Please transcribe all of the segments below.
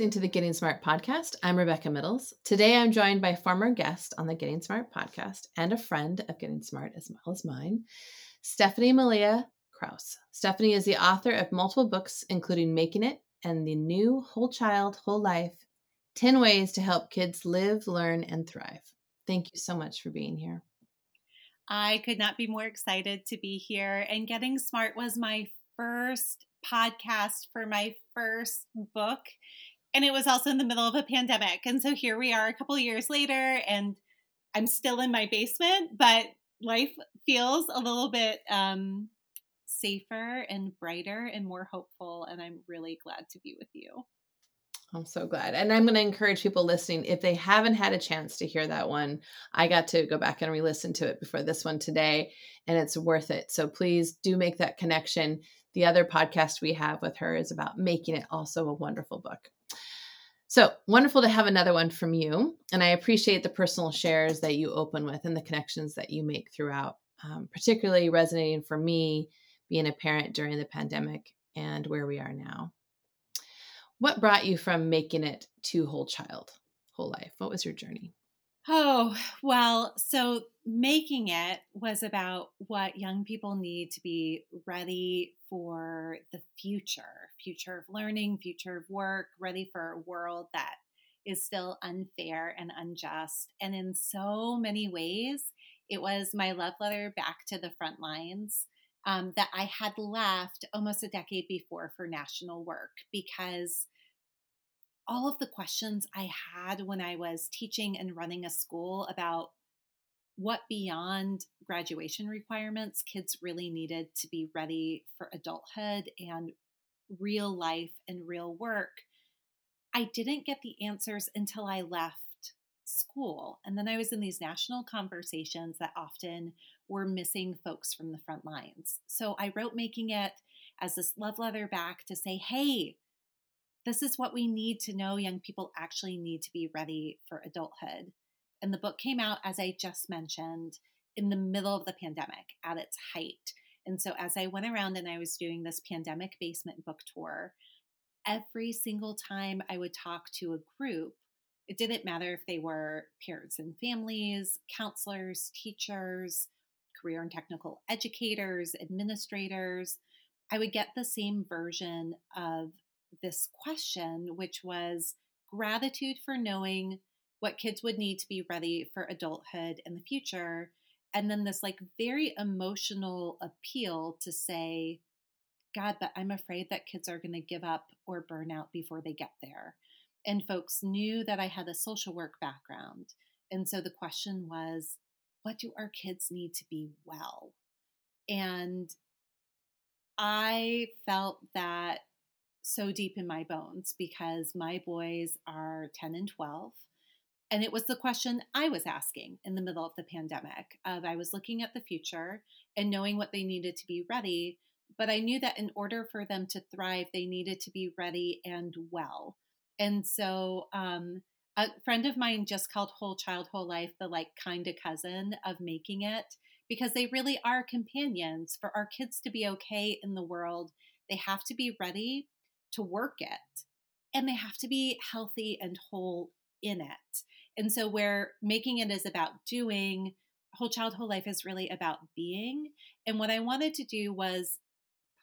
listening to the Getting Smart podcast. I'm Rebecca Midles. Today I'm joined by former guest on the Getting Smart podcast and a friend of Getting Smart as well as mine, Stephanie Malia Krauss. Stephanie is the author of multiple books, including Making It and the new Whole Child, Whole Life 10 Ways to Help Kids Live, Learn, and Thrive. Thank you so much for being here. I could not be more excited to be here. And Getting Smart was my first podcast for my first book. And it was also in the middle of a pandemic. And so here we are a couple years later, and I'm still in my basement, but life feels a little bit um, safer and brighter and more hopeful. And I'm really glad to be with you. I'm so glad. And I'm going to encourage people listening if they haven't had a chance to hear that one, I got to go back and re listen to it before this one today, and it's worth it. So please do make that connection. The other podcast we have with her is about making it also a wonderful book. So wonderful to have another one from you. And I appreciate the personal shares that you open with and the connections that you make throughout, um, particularly resonating for me being a parent during the pandemic and where we are now. What brought you from making it to whole child, whole life? What was your journey? Oh, well, so making it was about what young people need to be ready for the future future of learning, future of work, ready for a world that is still unfair and unjust. And in so many ways, it was my love letter back to the front lines um, that I had left almost a decade before for national work because all of the questions I had when I was teaching and running a school about what beyond graduation requirements kids really needed to be ready for adulthood and real life and real work, I didn't get the answers until I left school. And then I was in these national conversations that often were missing folks from the front lines. So I wrote Making It as this love letter back to say, hey, this is what we need to know young people actually need to be ready for adulthood. And the book came out, as I just mentioned, in the middle of the pandemic at its height. And so, as I went around and I was doing this pandemic basement book tour, every single time I would talk to a group, it didn't matter if they were parents and families, counselors, teachers, career and technical educators, administrators, I would get the same version of this question, which was gratitude for knowing what kids would need to be ready for adulthood in the future. And then this like very emotional appeal to say, God, but I'm afraid that kids are going to give up or burn out before they get there. And folks knew that I had a social work background. And so the question was, what do our kids need to be well? And I felt that so deep in my bones because my boys are 10 and 12 and it was the question I was asking in the middle of the pandemic of I was looking at the future and knowing what they needed to be ready but I knew that in order for them to thrive they needed to be ready and well and so um, a friend of mine just called whole child whole life the like kind of cousin of making it because they really are companions for our kids to be okay in the world they have to be ready to work it and they have to be healthy and whole in it. And so, where making it is about doing, whole child, whole life is really about being. And what I wanted to do was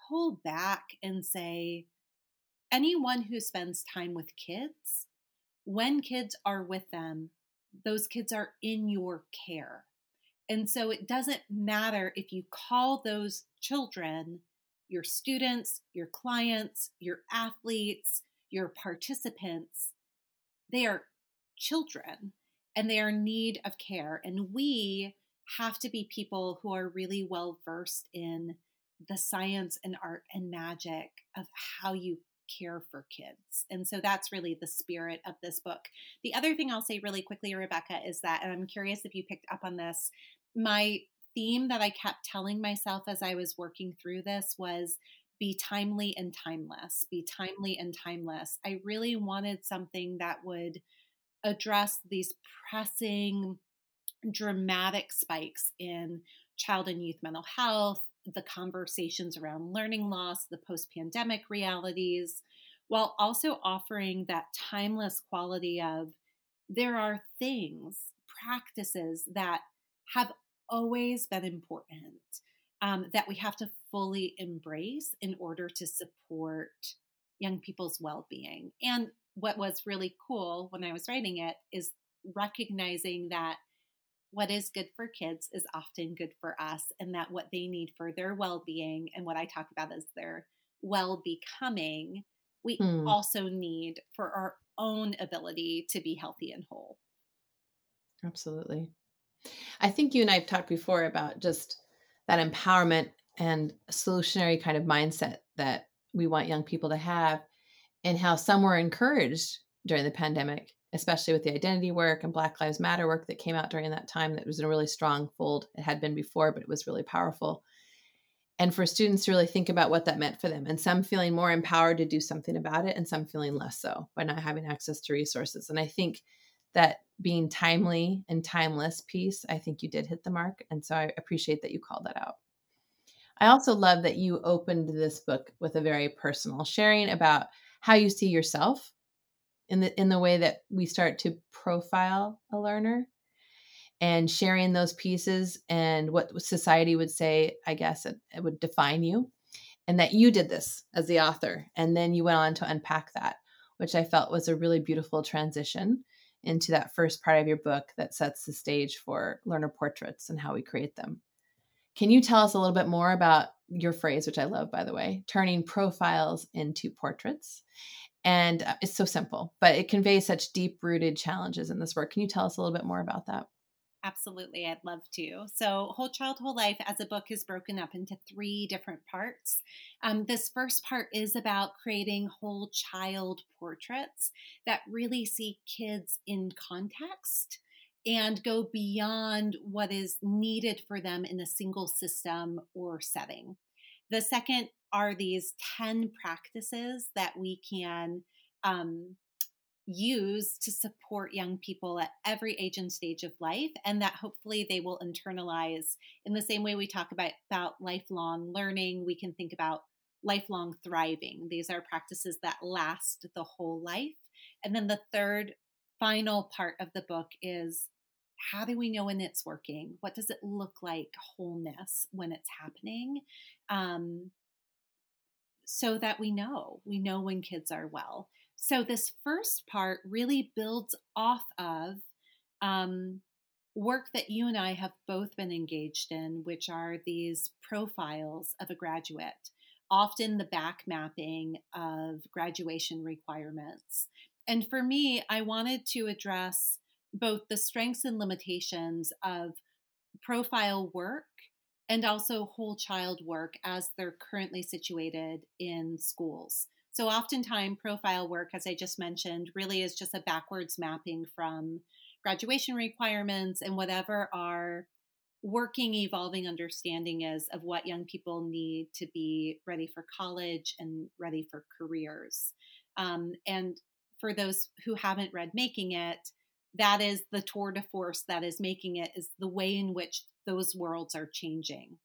pull back and say, anyone who spends time with kids, when kids are with them, those kids are in your care. And so it doesn't matter if you call those children your students, your clients, your athletes, your participants, they are children and they are in need of care. And we have to be people who are really well versed in the science and art and magic of how you care for kids. And so that's really the spirit of this book. The other thing I'll say really quickly, Rebecca, is that, and I'm curious if you picked up on this, my theme that I kept telling myself as I was working through this was be timely and timeless, be timely and timeless. I really wanted something that would address these pressing, dramatic spikes in child and youth mental health, the conversations around learning loss, the post pandemic realities, while also offering that timeless quality of there are things, practices that have always been important um, that we have to fully embrace in order to support young people's well being. And what was really cool when I was writing it is recognizing that what is good for kids is often good for us, and that what they need for their well being and what I talk about as their well becoming, we mm. also need for our own ability to be healthy and whole. Absolutely. I think you and I have talked before about just that empowerment and solutionary kind of mindset that we want young people to have and how some were encouraged during the pandemic especially with the identity work and black lives matter work that came out during that time that was in a really strong fold. It had been before but it was really powerful. And for students to really think about what that meant for them and some feeling more empowered to do something about it and some feeling less so by not having access to resources. And i think that being timely and timeless piece i think you did hit the mark and so i appreciate that you called that out. I also love that you opened this book with a very personal sharing about how you see yourself in the in the way that we start to profile a learner and sharing those pieces and what society would say, I guess it, it would define you and that you did this as the author and then you went on to unpack that, which I felt was a really beautiful transition into that first part of your book that sets the stage for learner portraits and how we create them. Can you tell us a little bit more about your phrase, which I love, by the way, turning profiles into portraits? And uh, it's so simple, but it conveys such deep rooted challenges in this work. Can you tell us a little bit more about that? Absolutely, I'd love to. So, Whole Child, Whole Life as a book is broken up into three different parts. Um, this first part is about creating whole child portraits that really see kids in context and go beyond what is needed for them in a single system or setting. The second are these 10 practices that we can um, use to support young people at every age and stage of life, and that hopefully they will internalize in the same way we talk about, about lifelong learning. We can think about lifelong thriving. These are practices that last the whole life. And then the third final part of the book is how do we know when it's working? What does it look like wholeness when it's happening? Um, so that we know, we know when kids are well. So this first part really builds off of um, work that you and I have both been engaged in, which are these profiles of a graduate, often the back mapping of graduation requirements. And for me, I wanted to address both the strengths and limitations of profile work and also whole child work as they're currently situated in schools. So, oftentimes, profile work, as I just mentioned, really is just a backwards mapping from graduation requirements and whatever our working, evolving understanding is of what young people need to be ready for college and ready for careers. Um, and for those who haven't read Making It, that is the tour de force that is making it is the way in which those worlds are changing.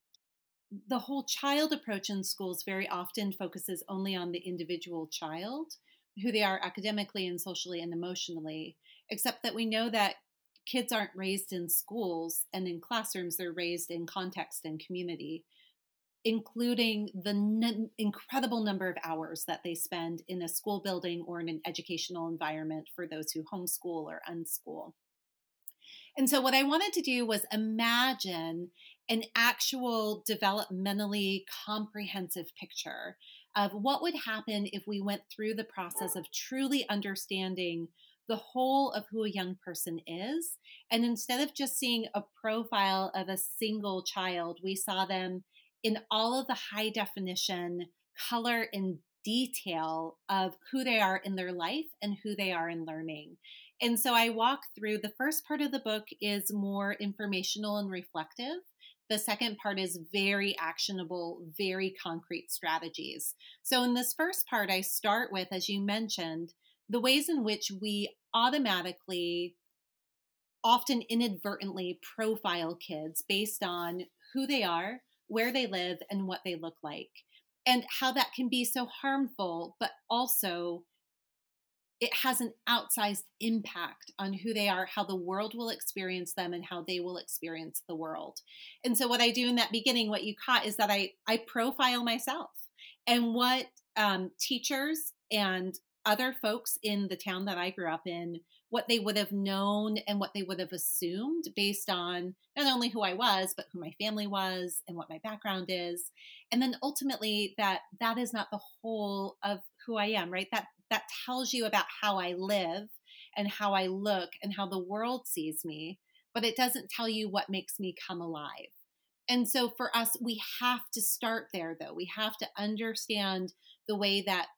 The whole child approach in schools very often focuses only on the individual child who they are academically and socially and emotionally except that we know that kids aren't raised in schools and in classrooms they're raised in context and community including the n- incredible number of hours that they spend in a school building or in an educational environment for those who homeschool or unschool. And so, what I wanted to do was imagine an actual developmentally comprehensive picture of what would happen if we went through the process of truly understanding the whole of who a young person is. And instead of just seeing a profile of a single child, we saw them in all of the high definition color and detail of who they are in their life and who they are in learning. And so I walk through the first part of the book is more informational and reflective. The second part is very actionable, very concrete strategies. So, in this first part, I start with, as you mentioned, the ways in which we automatically, often inadvertently, profile kids based on who they are, where they live, and what they look like. and how that can be so harmful, but also it has an outsized impact on who they are, how the world will experience them, and how they will experience the world. And so, what I do in that beginning, what you caught, is that I I profile myself and what um, teachers and other folks in the town that I grew up in, what they would have known and what they would have assumed based on not only who I was, but who my family was and what my background is. And then ultimately that that is not the whole of who I am, right? That that tells you about how I live and how I look and how the world sees me, but it doesn't tell you what makes me come alive. And so for us, we have to start there, though. We have to understand the way that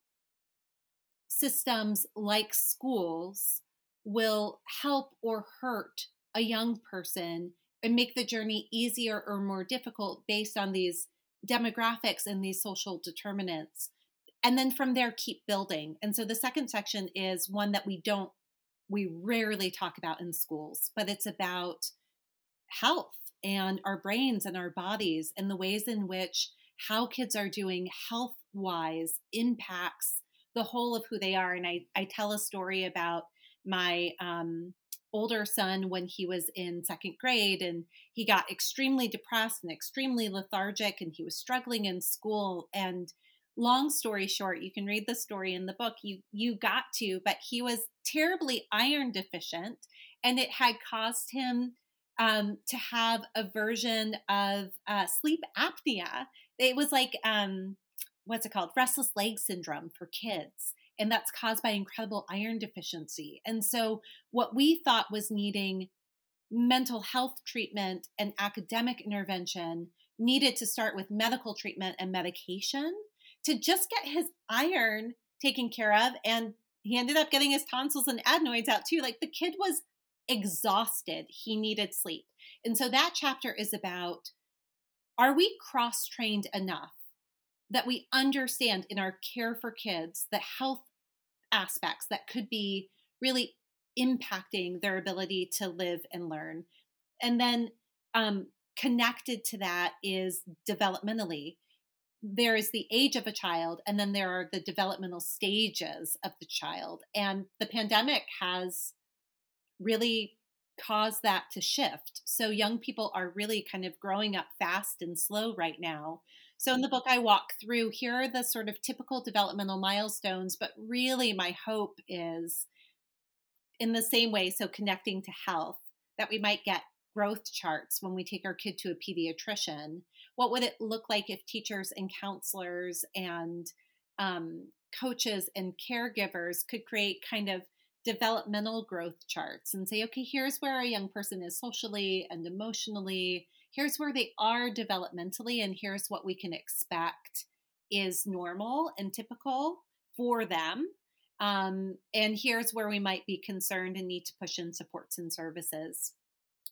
systems like schools will help or hurt a young person and make the journey easier or more difficult based on these demographics and these social determinants. And then from there keep building. And so the second section is one that we don't we rarely talk about in schools but it's about health and our brains and our bodies and the ways in which how kids are doing health wise impacts the whole of who they are and i, I tell a story about my um, older son when he was in second grade and he got extremely depressed and extremely lethargic and he was struggling in school and long story short, you can read the story in the book. You you got to, but he was terribly iron deficient, and it had caused him um, to have a version of uh, sleep apnea. It was like um, what's it called, restless leg syndrome for kids, and that's caused by incredible iron deficiency. And so, what we thought was needing mental health treatment and academic intervention needed to start with medical treatment and medication to just get his iron taken care of. And he ended up getting his tonsils and adenoids out too. Like the kid was exhausted. He needed sleep. And so that chapter is about are we cross trained enough that we understand in our care for kids the health aspects that could be really impacting their ability to live and learn? And then um, connected to that is developmentally. There is the age of a child and then there are the developmental stages of the child. And the pandemic has really caused that to shift. So young people are really kind of growing up fast and slow right now so in the book i walk through here are the sort of typical developmental milestones but really my hope is in the same way so connecting to health that we might get growth charts when we take our kid to a pediatrician. What would it look like if teachers and counselors and um, coaches and caregivers could create kind of developmental growth charts and say okay here's where a young person is socially and emotionally here's where they are developmentally and here's what we can expect is normal and typical for them. Um, and here's where we might be concerned and need to push in supports and services.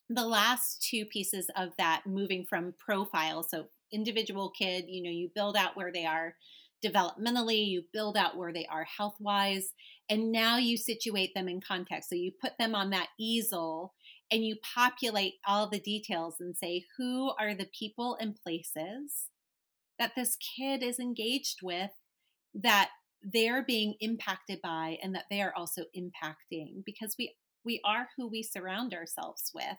The last two pieces of that moving from profile so individual kid you know you build out where they are developmentally you build out where they are health wise and now you situate them in context. So you put them on that easel and you populate all the details and say who are the people and places that this kid is engaged with that they're being impacted by and that they are also impacting because we we are who we surround ourselves with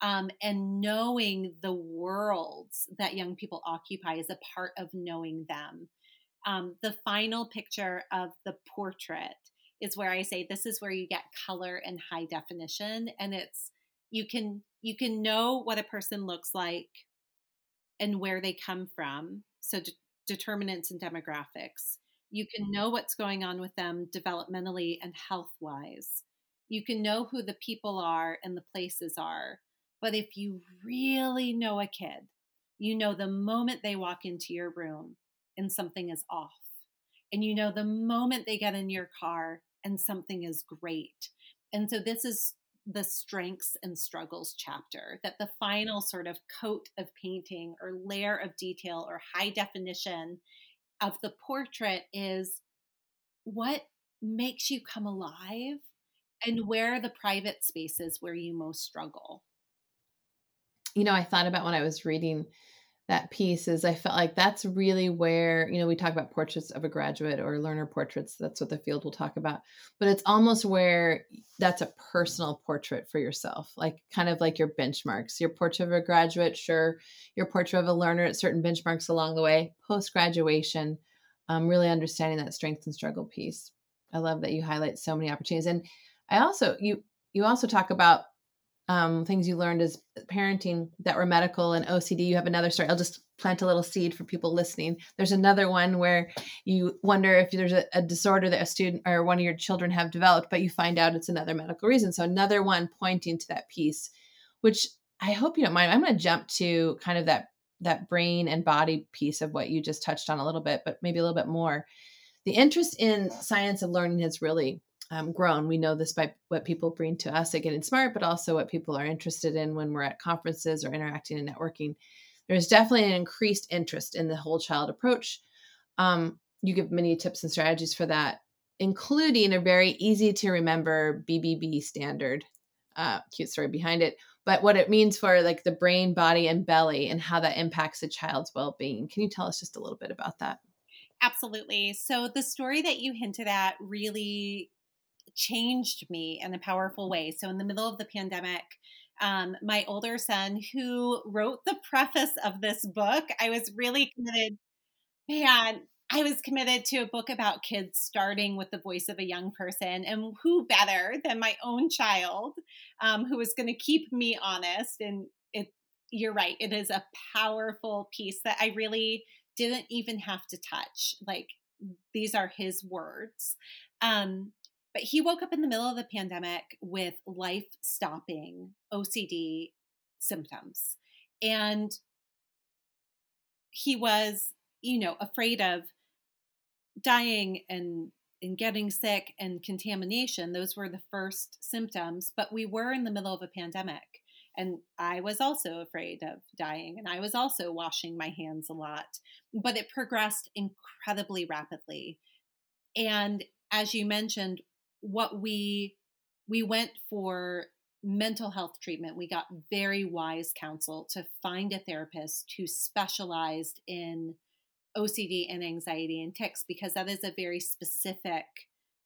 um, and knowing the worlds that young people occupy is a part of knowing them. Um, the final picture of the portrait is where I say this is where you get color and high definition, and it's you can you can know what a person looks like and where they come from. So de- determinants and demographics. You can mm-hmm. know what's going on with them developmentally and health wise. You can know who the people are and the places are but if you really know a kid, you know the moment they walk into your room and something is off. And you know the moment they get in your car and something is great. And so this is the strengths and struggles chapter that the mm-hmm. final sort of coat of painting or layer of detail or high definition of the portrait is what makes you come alive and where are the private spaces where you most struggle. You know, I thought about when I was reading that piece is I felt like that's really where, you know, we talk about portraits of a graduate or learner portraits. That's what the field will talk about. But it's almost where that's a personal portrait for yourself, like kind of like your benchmarks. Your portrait of a graduate, sure. Your portrait of a learner at certain benchmarks along the way, post graduation, um, really understanding that strength and struggle piece. I love that you highlight so many opportunities. And I also, you, you also talk about um, things you learned as parenting that were medical and OCD. You have another story. I'll just plant a little seed for people listening. There's another one where you wonder if there's a, a, disorder that a student or one of your children have developed, but you find out it's another medical reason. So another one pointing to that piece, which I hope you don't mind. I'm going to jump to kind of that that brain and body piece of what you just touched on a little bit, but maybe a little bit more. The interest in science of learning has really um, grown. We know this by what people bring to us at Getting Smart, but also what people are interested in when we're at conferences or interacting and networking. There's definitely an increased interest in the whole child approach. Um, you give many tips and strategies for that, including a very easy to remember BBB standard. Uh, cute story behind it, but what it means for like the brain, body, and belly, and how that impacts a child's well-being. Can you tell us just a little bit about that? Absolutely. So the story that you hinted at really changed me in a powerful way. So, in the middle of the pandemic, um, my older son, who wrote the preface of this book, I was really committed. Man, I was committed to a book about kids starting with the voice of a young person. And who better than my own child um, who was going to keep me honest? And it, you're right, it is a powerful piece that I really didn't even have to touch. Like, these are his words. Um, but he woke up in the middle of the pandemic with life stopping OCD symptoms. And he was, you know, afraid of dying and and getting sick and contamination. Those were the first symptoms, but we were in the middle of a pandemic. And I was also afraid of dying, and I was also washing my hands a lot. But it progressed incredibly rapidly. And as you mentioned, what we we went for mental health treatment. We got very wise counsel to find a therapist who specialized in OCD and anxiety and tics because that is a very specific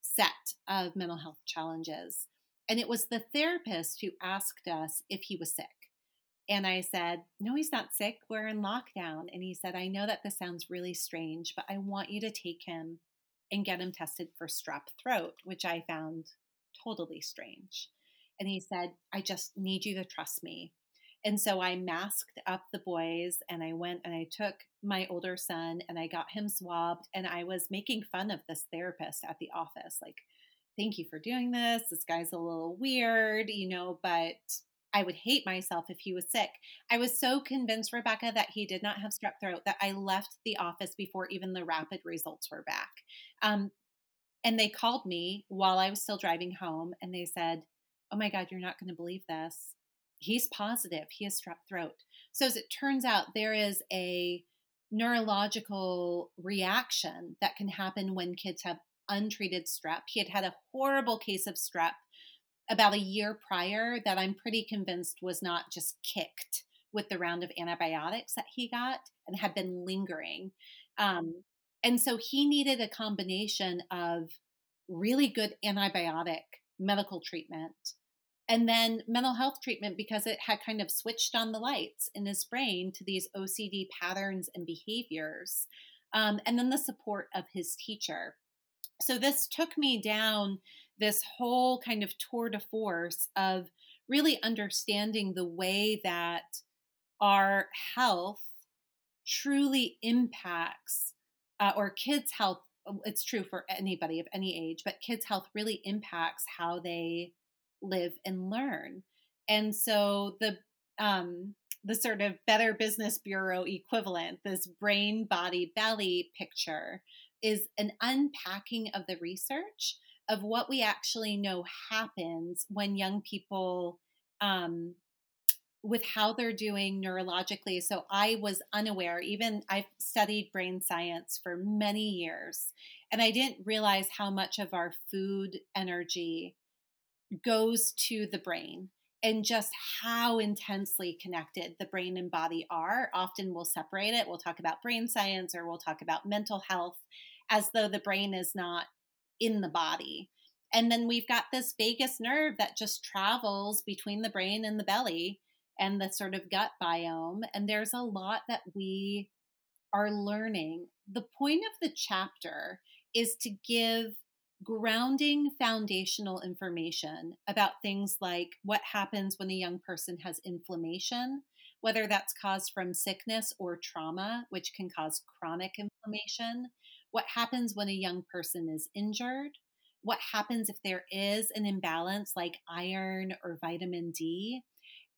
set of mental health challenges. And it was the therapist who asked us if he was sick. And I said, No, he's not sick. We're in lockdown. And he said, I know that this sounds really strange, but I want you to take him and get him tested for strep throat, which I found totally strange. And he said, I just need you to trust me. And so I masked up the boys and I went and I took my older son and I got him swabbed. And I was making fun of this therapist at the office like, thank you for doing this. This guy's a little weird, you know, but I would hate myself if he was sick. I was so convinced, Rebecca, that he did not have strep throat that I left the office before even the rapid results were back. Um, and they called me while I was still driving home and they said, Oh my God, you're not going to believe this. He's positive. He has strep throat. So, as it turns out, there is a neurological reaction that can happen when kids have untreated strep. He had had a horrible case of strep about a year prior that I'm pretty convinced was not just kicked with the round of antibiotics that he got and had been lingering. Um, and so he needed a combination of really good antibiotic medical treatment and then mental health treatment because it had kind of switched on the lights in his brain to these OCD patterns and behaviors. Um, and then the support of his teacher. So this took me down this whole kind of tour de force of really understanding the way that our health truly impacts uh, or kids' health. It's true for anybody of any age, but kids' health really impacts how they live and learn. And so the um, the sort of Better Business Bureau equivalent, this brain, body, belly picture, is an unpacking of the research of what we actually know happens when young people um, with how they're doing neurologically. So I was unaware, even I've studied brain science for many years, and I didn't realize how much of our food energy goes to the brain. and just how intensely connected the brain and body are. Often we'll separate it. We'll talk about brain science or we'll talk about mental health as though the brain is not in the body. And then we've got this vagus nerve that just travels between the brain and the belly and the sort of gut biome. And there's a lot that we are learning. The point of the chapter is to give grounding foundational information about things like what happens when a young person has inflammation, whether that's caused from sickness or trauma, which can cause chronic inflammation, what happens when a young person is injured, what happens if there is an imbalance like iron or vitamin D.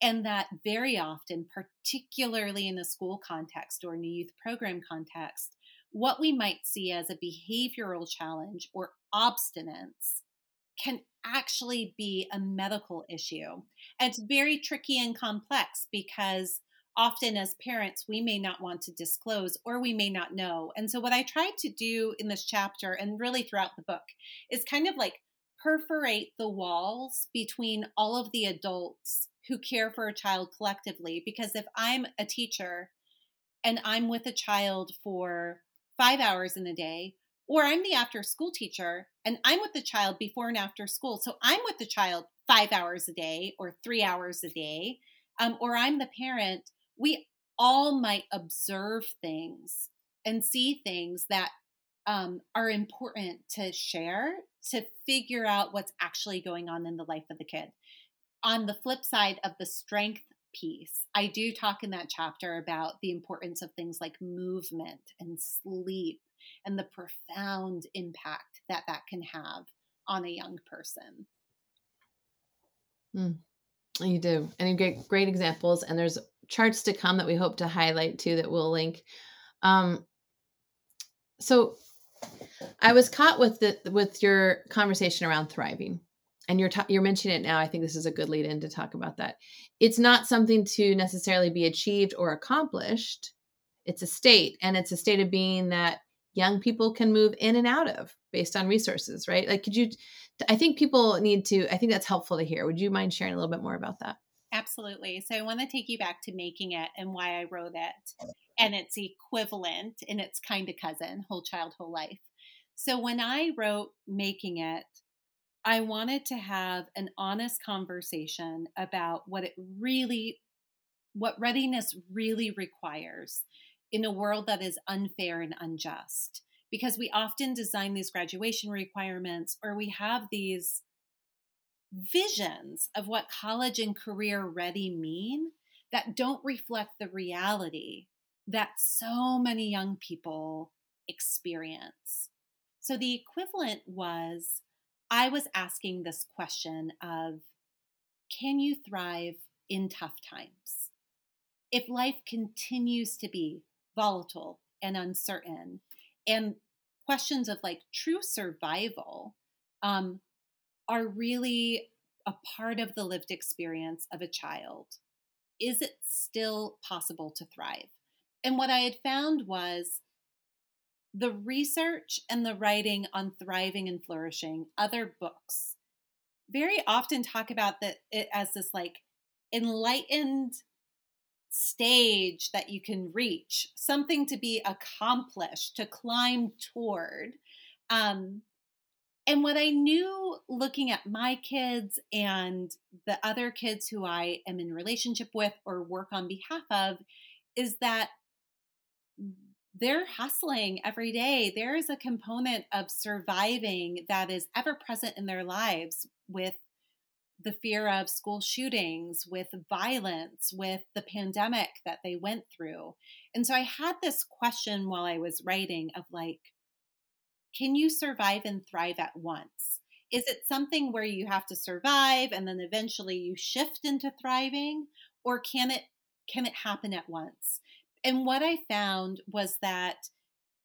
And that very often, particularly in the school context or in a youth program context, what we might see as a behavioral challenge or obstinance can actually be a medical issue. And it's very tricky and complex because often as parents, we may not want to disclose or we may not know. And so, what I tried to do in this chapter and really throughout the book is kind of like perforate the walls between all of the adults who care for a child collectively. Because if I'm a teacher and I'm with a child for five hours in a day, or I'm the after school teacher and I'm with the child before and after school. So I'm with the child five hours a day or three hours a day, um, or I'm the parent. We all might observe things and see things that um, are important to share to figure out what's actually going on in the life of the kid. On the flip side of the strength piece, I do talk in that chapter about the importance of things like movement and sleep and the profound impact that that can have on a young person. Mm, you do. And you get great examples. And there's charts to come that we hope to highlight too that we'll link. Um, so I was caught with the with your conversation around thriving and you're ta- you're mentioning it now. I think this is a good lead in to talk about that. It's not something to necessarily be achieved or accomplished. It's a state and it's a state of being that young people can move in and out of based on resources right? Like could you i think people need to i think that's helpful to hear. Would you mind sharing a little bit more about that absolutely so i want to take you back to making it and why i wrote it and its equivalent and its kind of cousin whole child whole life so when i wrote making it I wanted to have an honest conversation about what it really, what readiness really requires in a world that is unfair and unjust. Because we often design these graduation requirements or we have these visions of what college and career ready mean that don't reflect the reality that so many young people experience. So the equivalent was I was asking this question of can you thrive in tough times? If life continues to be volatile and uncertain, and questions of like true survival um, are really a part of the lived experience of a child, is it still possible to thrive? And what I had found was the research and the writing on thriving and flourishing, other books, very often talk about that it as this like enlightened stage that you can reach, something to be accomplished, to climb toward. Um, and what I knew looking at my kids and the other kids who I am in relationship with or work on behalf of is that they're hustling every day. There is a component of surviving that is ever present in their lives with the fear of school shootings, with violence, with the pandemic that they went through. And so I had this question while I was writing of like, can you survive and thrive at once? Is it something where you have to survive and then eventually you shift into thriving or can it can it happen at once? And what I found was that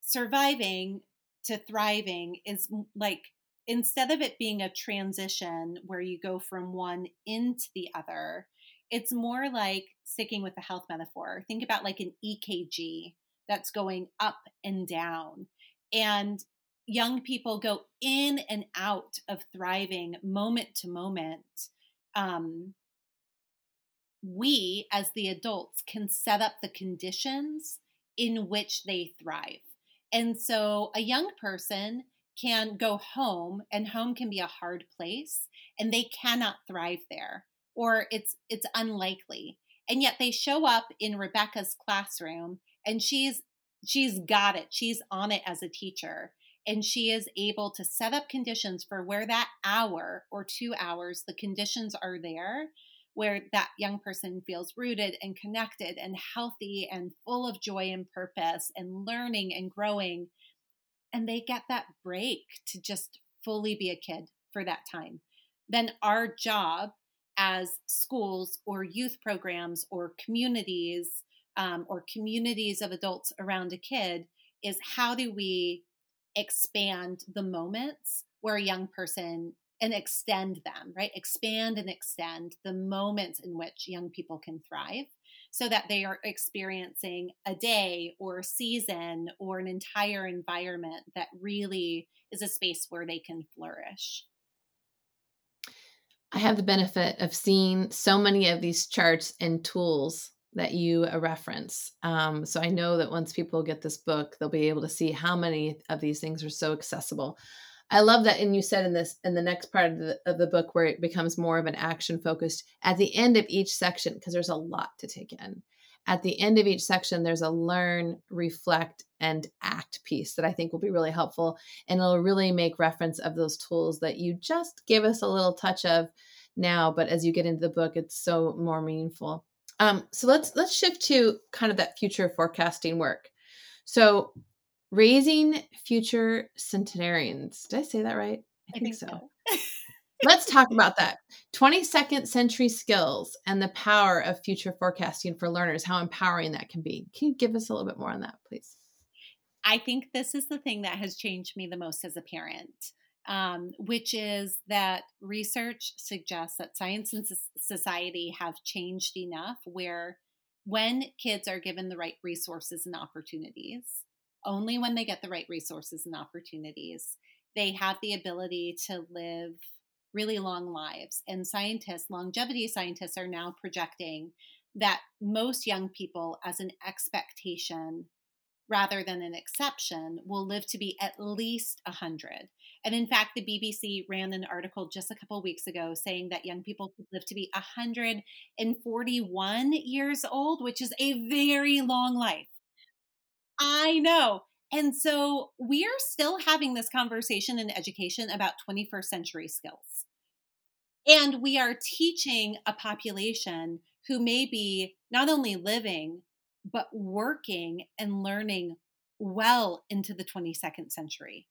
surviving to thriving is like instead of it being a transition where you go from one into the other, it's more like sticking with the health metaphor. Think about like an EKG that's going up and down. And young people go in and out of thriving moment to moment. Um, we as the adults can set up the conditions in which they thrive. And so a young person can go home and home can be a hard place and they cannot thrive there or it's it's unlikely. And yet they show up in Rebecca's classroom and she's she's got it. She's on it as a teacher and she is able to set up conditions for where that hour or 2 hours the conditions are there where that young person feels rooted and connected and healthy and full of joy and purpose and learning and growing. And they get that break to just fully be a kid for that time. Then our job as schools or youth programs or communities um, or communities of adults around a kid is how do we expand the moments where a young person and extend them, right? Expand and extend the moments in which young people can thrive so that they are experiencing a day or a season or an entire environment that really is a space where they can flourish. I have the benefit of seeing so many of these charts and tools that you a reference. Um, so I know that once people get this book, they'll be able to see how many of these things are so accessible. I love that, and you said in this in the next part of the, of the book where it becomes more of an action focused at the end of each section because there's a lot to take in. At the end of each section, there's a learn, reflect, and act piece that I think will be really helpful, and it'll really make reference of those tools that you just give us a little touch of now, but as you get into the book, it's so more meaningful. Um, so let's let's shift to kind of that future forecasting work. So Raising Future Centenarians. Did I say that right? I, I think, think, so. so. Let's talk about that. 22nd century skills and the power of future forecasting for learners, how empowering that can be. Can you give us a little bit more on that, please? I think this is the thing that has changed me the most as a parent, um, which is that research suggests that science and society have changed enough where when kids are given the right resources and opportunities, only when they get the right resources and opportunities. They have the ability to live really long lives. And scientists, longevity scientists, are now projecting that most young people, as an expectation rather than an exception, will live to be at least 100. And in fact, the BBC ran an article just a couple weeks ago saying that young people could live to be 141 years old, which is a very long life. I know. And so we are still having this conversation in education about 21st century skills. And we are teaching a population who may be not only living, but working and learning well into the 22nd century.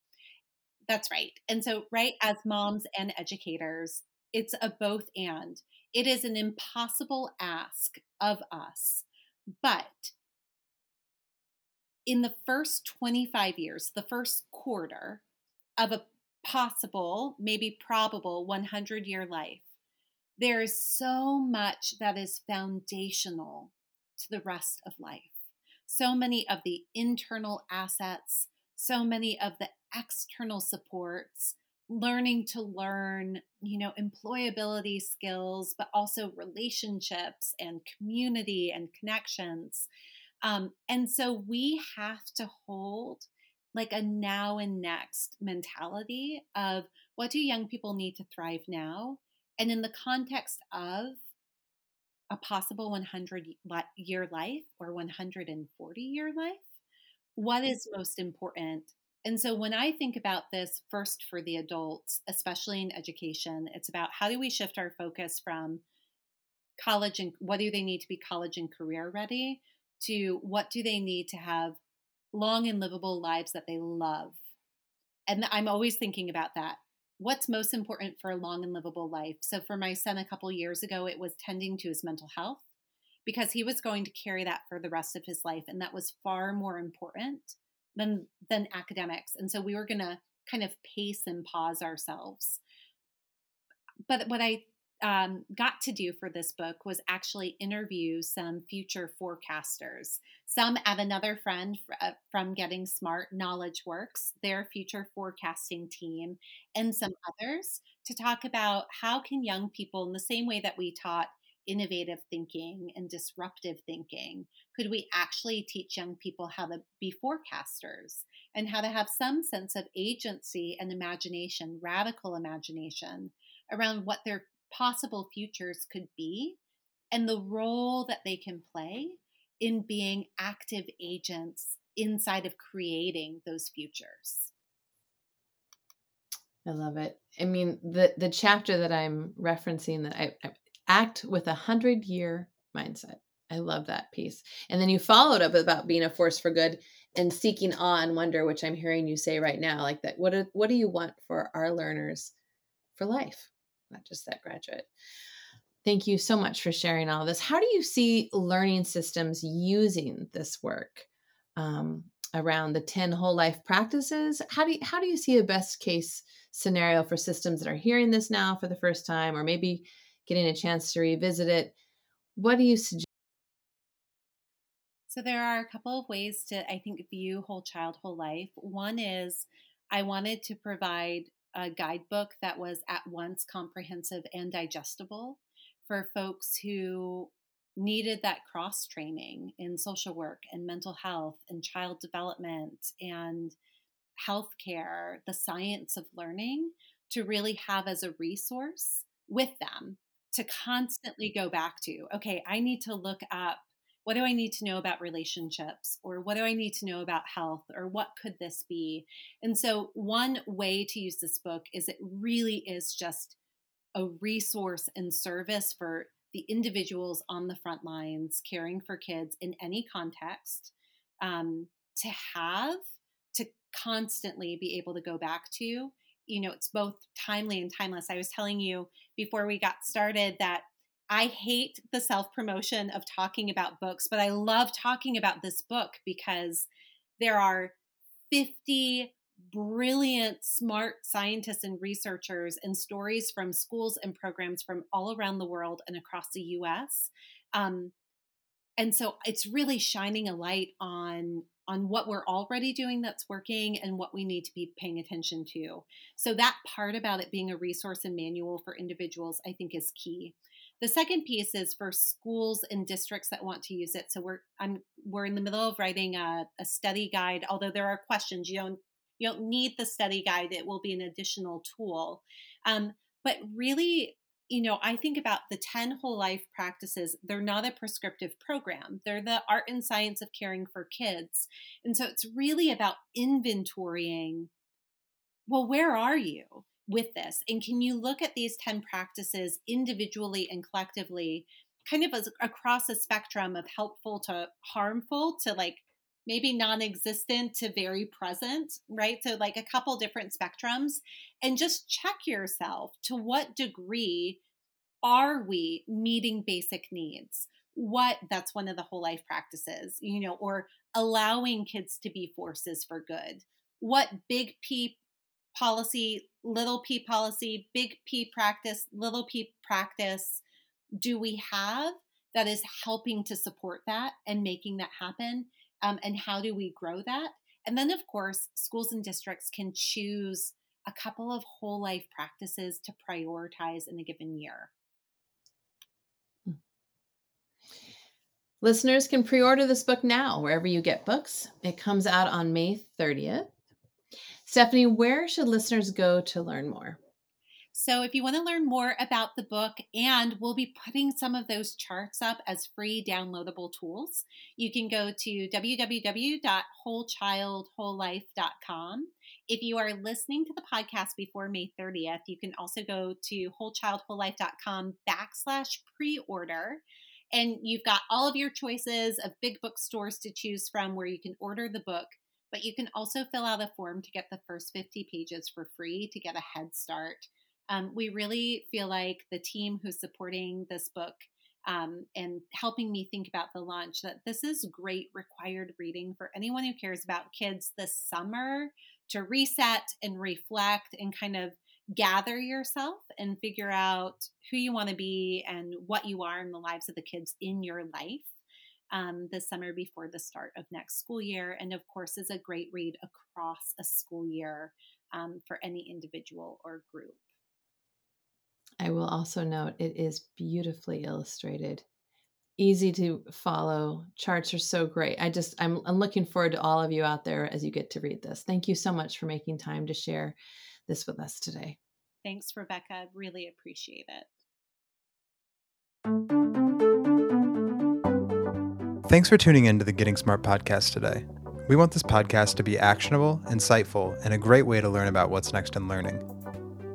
That's right. And so, right, as moms and educators, it's a both and. It is an impossible ask of us, but in the first 25 years, the first quarter of a possible, maybe probable 100 year life, there is so much that is foundational to the rest of life. So many of the internal assets, so many of the external supports, learning to learn, you know, employability skills, but also relationships and community and connections. Um, and so we have to hold like a now and next mentality of what do young people need to thrive now? And in the context of a possible 100 year life or 140 year life, what is most important? And so when I think about this first for the adults, especially in education, it's about how do we shift our focus from college and whether they need to be college and career ready to what do they need to have long and livable lives that they love. And I'm always thinking about that. What's most important for a long and livable life? So, for my son, a couple years ago, it was tending to his mental health because he was going to carry that for the rest of his life. And that was far more important than, than academics. And so, we were going to kind of pace and pause ourselves. But what I um, got to do for this book was actually interview some future forecasters. Some at another friend uh, from Getting Smart, KnowledgeWorks, their future forecasting team, and some others to talk about how can young people, in the same way that we taught innovative thinking and disruptive thinking? Could we actually teach young people how to be forecasters and how to have some sense of agency and imagination, radical imagination around what their possible futures could be and the role that they can play in being active agents inside of creating those futures? I love it. I mean, the the chapter that I'm referencing that I, I act with a hundred year mindset. I love that piece. And then you followed up about being a force for good and seeking awe and wonder, which I'm hearing you say right now. Like that, what do, what do you want for our learners for life, not just that graduate? Thank you so much for sharing all this. How do you see learning systems using this work um, around the 10 whole life practices? How do you, how do you see a best case scenario for systems that are hearing this now for the first time or maybe getting a chance to revisit it? What do you suggest? So there are a couple of ways to I think view whole child whole life. One is I wanted to provide a guidebook that was at once comprehensive and digestible for folks who needed that cross training in social work and mental health and child development and healthcare, the science of learning, to really have as a resource with them to constantly go back to. Okay, I need to look up what do I need to know about relationships or what do I need to know about health or what could this be? And so, one way to use this book is it really is just a resource and service for the individuals on the front lines caring for kids in any context um, to have to constantly be able to go back to you know it's both timely and timeless i was telling you before we got started that i hate the self promotion of talking about books but i love talking about this book because there are 50 brilliant, smart scientists and researchers and stories from schools and programs from all around the world and across the US. Um, and so it's really shining a light on on what we're already doing that's working and what we need to be paying attention to. So that part about it being a resource and manual for individuals I think is key. The second piece is for schools and districts that want to use it. So we're I'm we're in the middle of writing a, a study guide. Although there are questions, you don't you don't need the study guide, it will be an additional tool. Um, but really, you know, I think about the 10 whole life practices. They're not a prescriptive program, they're the art and science of caring for kids. And so it's really about inventorying well, where are you with this? And can you look at these 10 practices individually and collectively, kind of as, across a spectrum of helpful to harmful to like maybe non-existent to very present right? So like a couple different spectrums and just check yourself to what degree are we meeting basic needs? What that's one of the whole life practices you know or allowing kids to be forces for good. What big p policy little p policy big p practice little p practice do we have that is helping to support that and making that happen um, and how do we grow that? And then, of course, schools and districts can choose a couple of whole life practices to prioritize in a given year. Hmm. Listeners can pre order this book now wherever you get books. It comes out on May 30th. Stephanie, where should listeners go to learn more? So, if you want to learn more about the book, and we'll be putting some of those charts up as free downloadable tools, you can go to www.wholechildwholelife.com. If you are listening to the podcast before May 30th, you can also go to wholechildwholelife.com backslash pre order. And you've got all of your choices of big bookstores to choose from where you can order the book but you can also fill out a form to get the first 50 pages for free to get a head start um, we really feel like the team who's supporting this book um, and helping me think about the launch that this is great required reading for anyone who cares about kids this summer to reset and reflect and kind of gather yourself and figure out who you want to be and what you are in the lives of the kids in your life um, this summer before the start of next school year. And of course, is a great read across a school year um, for any individual or group. I will also note it is beautifully illustrated, easy to follow. Charts are so great. I just, I'm, I'm looking forward to all of you out there as you get to read this. Thank you so much for making time to share this with us today. Thanks, Rebecca. Really appreciate it. Thanks for tuning in to the Getting Smart podcast today. We want this podcast to be actionable, insightful, and a great way to learn about what's next in learning.